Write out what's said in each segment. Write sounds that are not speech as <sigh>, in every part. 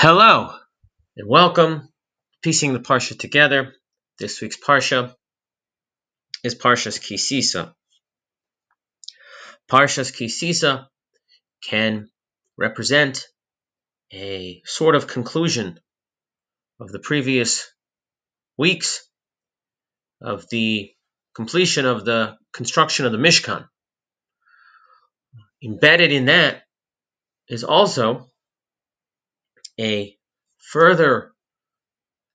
Hello and welcome. Piecing the Parsha together. This week's Parsha is Parshas Ki Sisa. Parshas Ki Sisa can represent a sort of conclusion of the previous weeks of the completion of the construction of the Mishkan. Embedded in that is also a further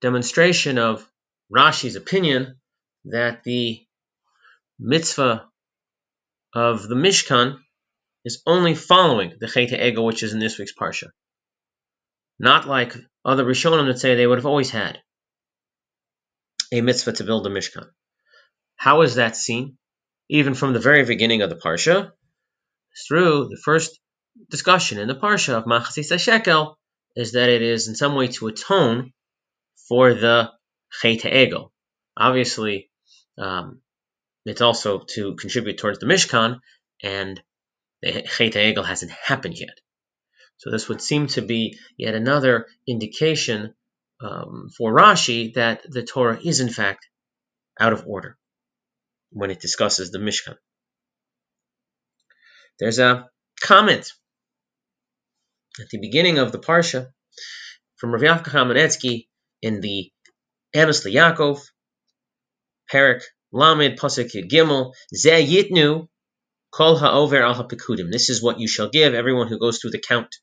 demonstration of Rashi's opinion that the mitzvah of the Mishkan is only following the Chet Egel, which is in this week's Parsha. Not like other Rishonim that say they would have always had a mitzvah to build the Mishkan. How is that seen? Even from the very beginning of the Parsha, through the first discussion in the Parsha of Machzis Shekel, is that it is in some way to atone for the Chet Egel. Obviously, um, it's also to contribute towards the Mishkan, and the Chet Egel hasn't happened yet. So this would seem to be yet another indication um, for Rashi that the Torah is in fact out of order when it discusses the Mishkan. There's a comment at the beginning of the Parsha from Rav Yaakov in the Emes L'Yaakov, Perek Lamed Pasuk Gimel, Zeh Yitnu Kol Ha'over Al HaPikudim. This is what you shall give everyone who goes through the count.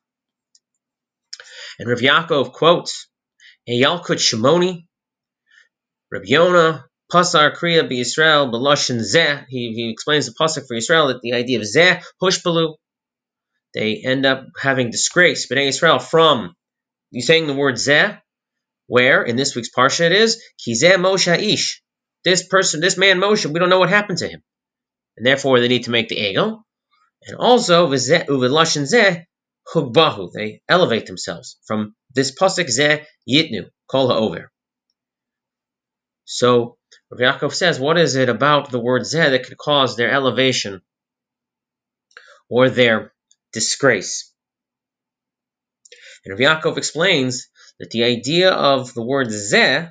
And Rav Yaakov quotes, Eyalkut Shimoni, Rav Yonah, Pasar Kriya Be Yisrael, Zeh. He, he explains the Pasuk for Israel that the idea of Zeh, Hushbalu, they end up having disgrace, Bnei Israel, from you saying the word Zeh, where in this week's Parsha it is, Kizeh Moshe Ish. This person, this man Moshe, we don't know what happened to him. And therefore they need to make the Egel. And also, Uvelashin Zeh, Hugbahu. They elevate themselves from this Pasuk Zeh Yitnu, Kol HaOver. So, Rav Yaakov says, what is it about the word Zeh that could cause their elevation or their disgrace. And Rav Yaakov explains that the idea of the word zeh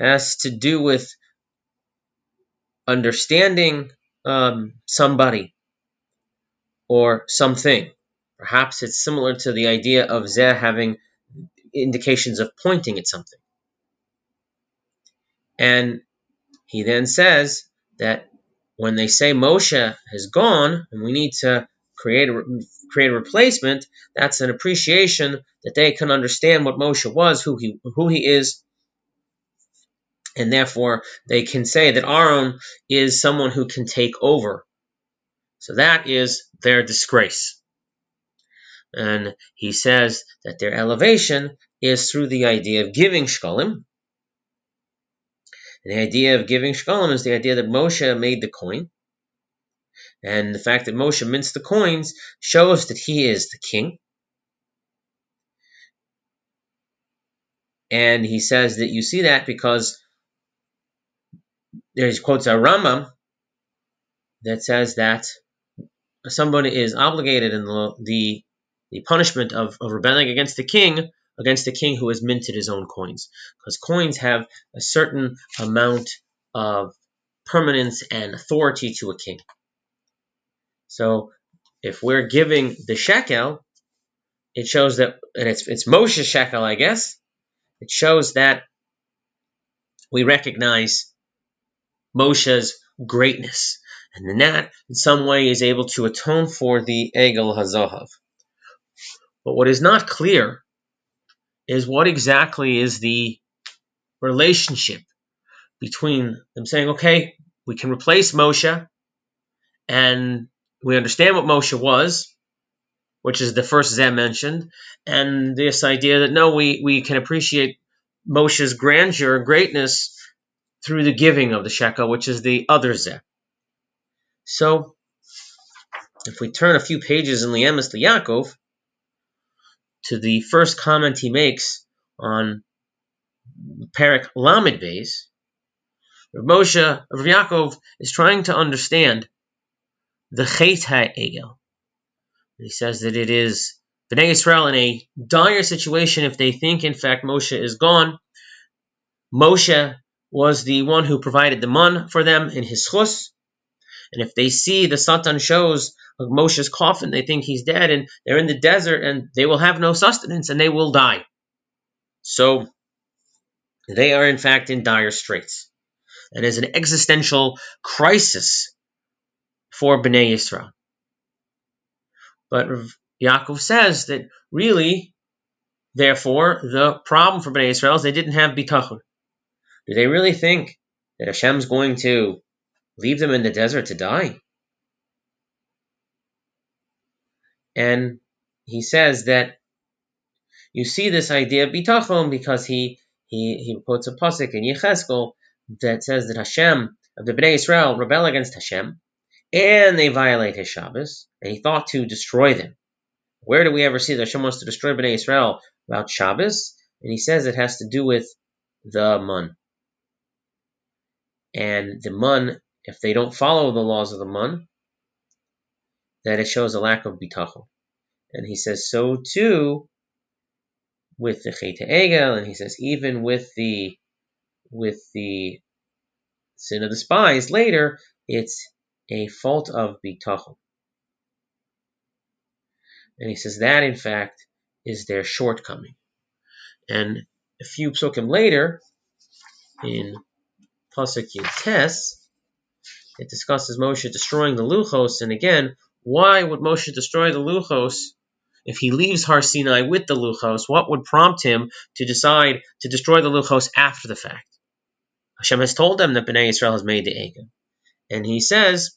has to do with understanding um, somebody or something. Perhaps it's similar to the idea of zeh having indications of pointing at something. And he then says that when they say Moshe has gone and we need to create a, create a replacement, that's an appreciation that they can understand what Moshe was, who he who he is, and therefore they can say that Aaron is someone who can take over. So that is their disgrace. And he says that their elevation is through the idea of giving shkalim. And the idea of giving shkalim is the idea that Moshe made the coin, and the fact that Moshe mints the coins shows that he is the king. And he says that you see that because there's quotes a Rambam that says that somebody is obligated in the the, the punishment of, of rebelling against the king against the king who has minted his own coins because coins have a certain amount of permanence and authority to a king. So if we're giving the shekel, it shows that, and it's it's Moshe's shekel, I guess. It shows that we recognize Moshe's greatness, and then that, in some way, is able to atone for the Egel Hazahav. But what is not clear is what exactly is the relationship between them saying, okay, we can replace Moshe, and we understand what Moshe was, which is the first Zeh mentioned, and this idea that no, we, we can appreciate Moshe's grandeur, and greatness, through the giving of the shekel, which is the other Zeh. So, if we turn a few pages in Liemis to Yaakov, to the first comment he makes on Perek Lamed Beis, Moshe, Rav Yaakov is trying to understand the Chet HaEgel. He says that it is Bnei Israel in a dire situation if they think, in fact, Moshe is gone. Moshe was the one who provided the mun for them in his chus. And if they see the Satan shows Moshe's coffin, they think he's dead, and they're in the desert, and they will have no sustenance, and they will die. So they are, in fact, in dire straits. And is an existential crisis for Bnei Israel. But Yaakov says that really, therefore, the problem for Bnei Israel is they didn't have bitachon. Do they really think that Hashem's going to leave them in the desert to die? And he says that you see this idea of bitachon because he he he quotes a pasuk in Yecheskel that says that Hashem of the Bnei Israel rebel against Hashem and they violate his Shabbos, and he thought to destroy them. Where do we ever see that Hashem wants to destroy Bnei Israel about Shabbos? And he says it has to do with the mun. And the mun, if they don't follow the laws of the mun, that it shows a lack of bitachon. And he says so too with the Chet Egel, and he says even with the with the sin of the spies later, it's a fault of bitachon. And he says that in fact is their shortcoming. And a few psukim later, in Pasuk Tes, it discusses Moshe destroying the Luchos, and again, why would Moshe destroy the Luchos if he leaves Har Sinai with the Luchos? What would prompt him to decide to destroy the Luchos after the fact? Hashem has told them that Bnei Israel has made the Egel. And he says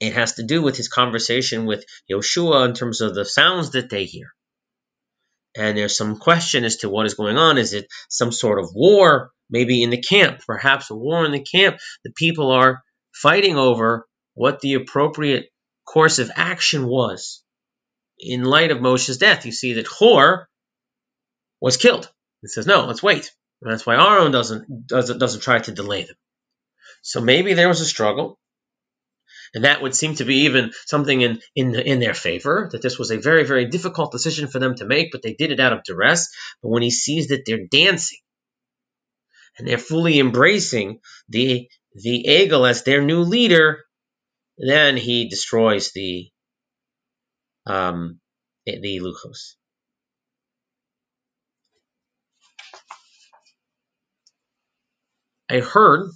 it has to do with his conversation with Yoshua in terms of the sounds that they hear. And there's some question as to what is going on. Is it some sort of war, maybe in the camp, perhaps a war in the camp? The people are fighting over what the appropriate course of action was. In light of Moshe's death, you see that Hur was killed. It says, no, let's wait. And that's why Aaron doesn't, doesn't, doesn't try to delay them. So maybe there was a struggle. And that would seem to be even something in, in, in their favor, that this was a very, very difficult decision for them to make, but they did it out of duress. But when he sees that they're dancing and they're fully embracing the, the Egel as their new leader, then he destroys the, um, the Luchos. I heard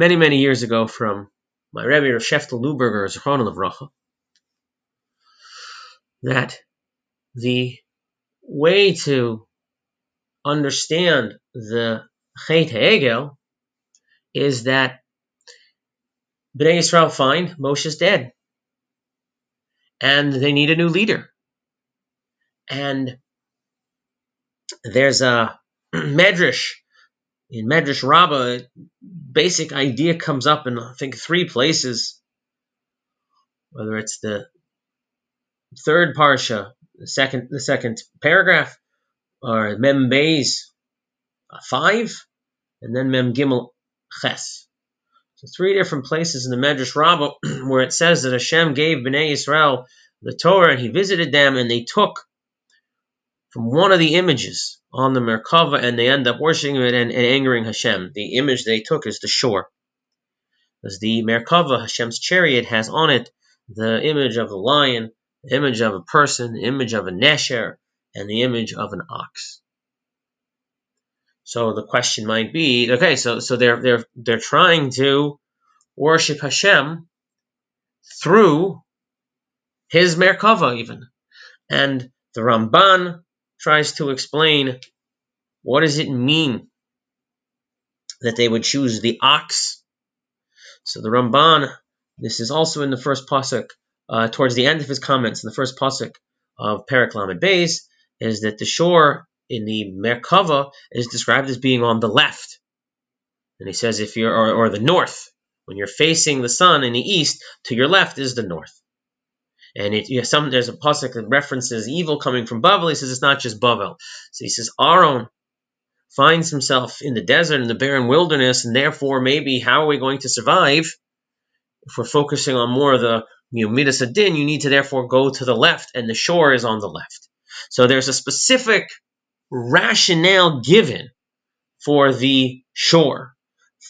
many, many years ago from my Rebbe Rav Sheftel Neuberger, Zichron Levracha, that the way to understand the Chet HaEgel is that Bnei Israel find Moshe's dead, and they need a new leader. And there's a <clears throat> medrash in Medrash Rabbah, basic idea comes up in I think three places, whether it's the third parsha, the second the second paragraph, or Mem Beis uh, five, and then Mem Gimel Ches. So three different places in the Medrash Rabbah <clears throat> where it says that Hashem gave Bnei Israel the Torah and He visited them and they took from one of the images on the Merkava and they end up worshiping it and, and angering Hashem. The image they took is the shor. Because the Merkava, Hashem's chariot, has on it the image of a lion, the image of a person, the image of a nesher, and the image of an ox. So the question might be, okay, so so they're they're they're trying to worship Hashem through his Merkava even. And the Ramban tries to explain what does it mean that they would choose the ox. So the Ramban, this is also in the first pasuk, uh, towards the end of his comments in the first pasuk of Perak Lamed Beis, is that the shor in the Merkava is described as being on the left. And he says if you're, or, or the north, when you're facing the sun in the east, to your left is the north. And it, you know, some there's a pasuk that references evil coming from Babel. He says it's not just Babel. So he says Aaron finds himself in the desert in the barren wilderness, and therefore maybe how are we going to survive if we're focusing on more of the you know, Midas Hadin, you need to therefore go to the left, and the shor is on the left. So there's a specific rationale given for the shor.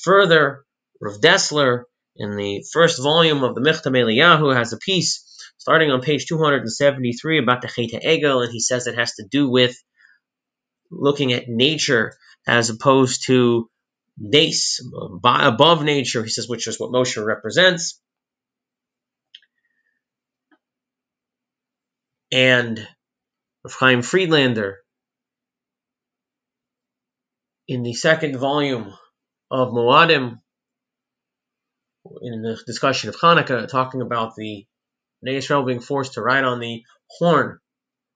Further, Rav Dessler, in the first volume of the Michtav M'Eliyahu, has a piece starting on page 273 about the Chet HaEgel, and he says it has to do with looking at nature as opposed to Nes, above nature, he says, which is what Moshe represents. And Chaim Friedlander in the second volume of Moadim, in the discussion of Hanukkah, talking about the Israel being forced to ride on the horn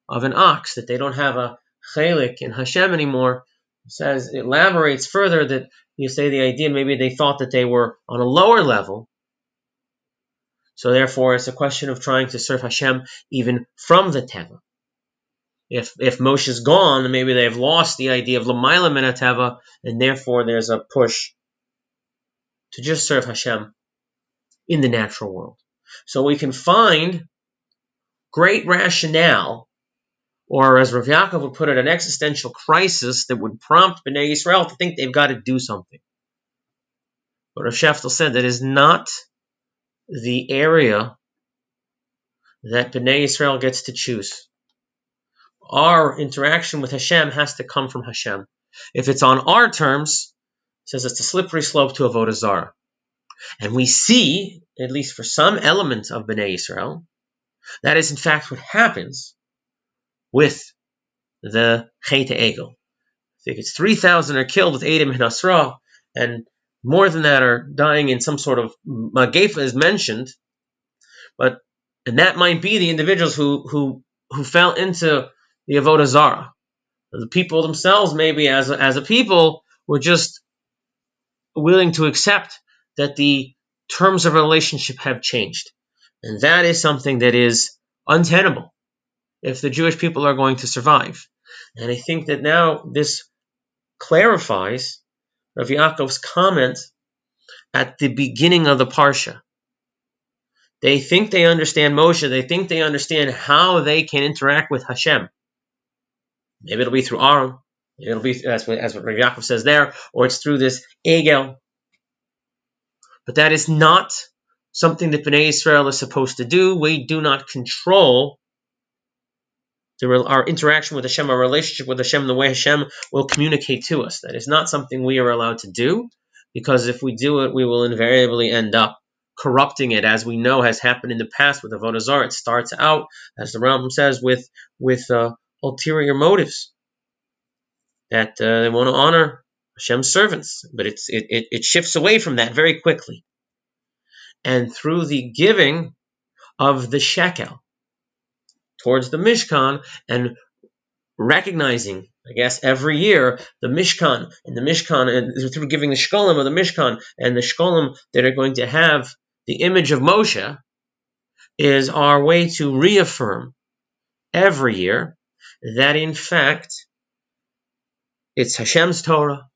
of an ox, that they don't have a chelek in Hashem anymore, says it elaborates further that you say the idea maybe they thought that they were on a lower level. So therefore, it's a question of trying to serve Hashem even from the Teva. If if Moshe's gone, maybe they've lost the idea of Lamaila Minateva, and therefore there's a push to just serve Hashem in the natural world. So we can find great rationale or as Rav Yaakov would put it, an existential crisis that would prompt Bnei Israel to think they've got to do something. But Rav Sheftel said that is not the area that Bnei Israel gets to choose. Our interaction with Hashem has to come from Hashem. If it's on our terms, says it's a slippery slope to Avodah Zarah. And we see, at least for some element of Bnei Israel, that is in fact what happens with the Chet HaEgel. I think it's 3,000 are killed with Adam and Asra, and more than that are dying in some sort of Magefa is mentioned, but and that might be the individuals who who who fell into the Avodah Zarah. The people themselves, maybe as a, as a people, were just willing to accept that the terms of relationship have changed, and that is something that is untenable if the Jewish people are going to survive. And I think that now this clarifies Rav Yaakov's comment at the beginning of the Parsha. They think they understand Moshe, they think they understand how they can interact with Hashem. Maybe it'll be through maybe it'll be as what, what Rav Yaakov says there, or it's through this Egel. But that is not something that Bnei Israel is supposed to do. We do not control the, our interaction with Hashem, our relationship with Hashem, the way Hashem will communicate to us. That is not something we are allowed to do, because if we do it, we will invariably end up corrupting it, as we know has happened in the past with Avodah Zarah. It starts out, as the Rambam says, with with uh, ulterior motives that uh, they want to honor Hashem's servants, but it's it, it, it shifts away from that very quickly. And through the giving of the shekel, towards the Mishkan and recognizing, I guess, every year the Mishkan and the Mishkan and through giving the Shkolim of the Mishkan and the Shkolim that are going to have the image of Moshe is our way to reaffirm every year that in fact it's Hashem's Torah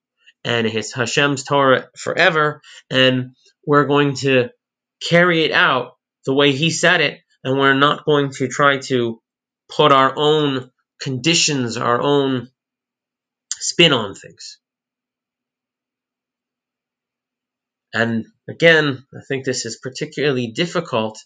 and it's Hashem's Torah forever and we're going to carry it out the way he said it and we're not going to try to put our own conditions, our own spin on things. And again, I think this is particularly difficult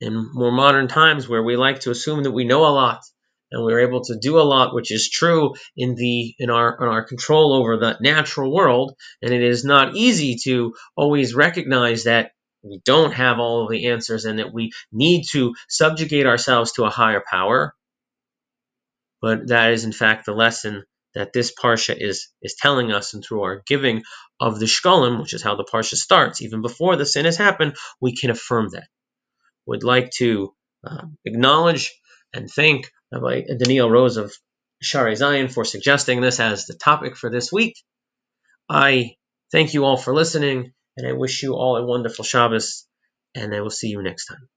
in more modern times where we like to assume that we know a lot and we're able to do a lot, which is true in the in our in our control over the natural world. And it is not easy to always recognize that we don't have all of the answers and that we need to subjugate ourselves to a higher power. But that is, in fact, the lesson that this parsha is is telling us, and through our giving of the shkolim, which is how the parsha starts, even before the sin has happened, we can affirm that. Would like to uh, acknowledge and thank Rabbi Daniel Rose of Shaarei Zion for suggesting this as the topic for this week. I thank you all for listening and I wish you all a wonderful Shabbos, and I will see you next time.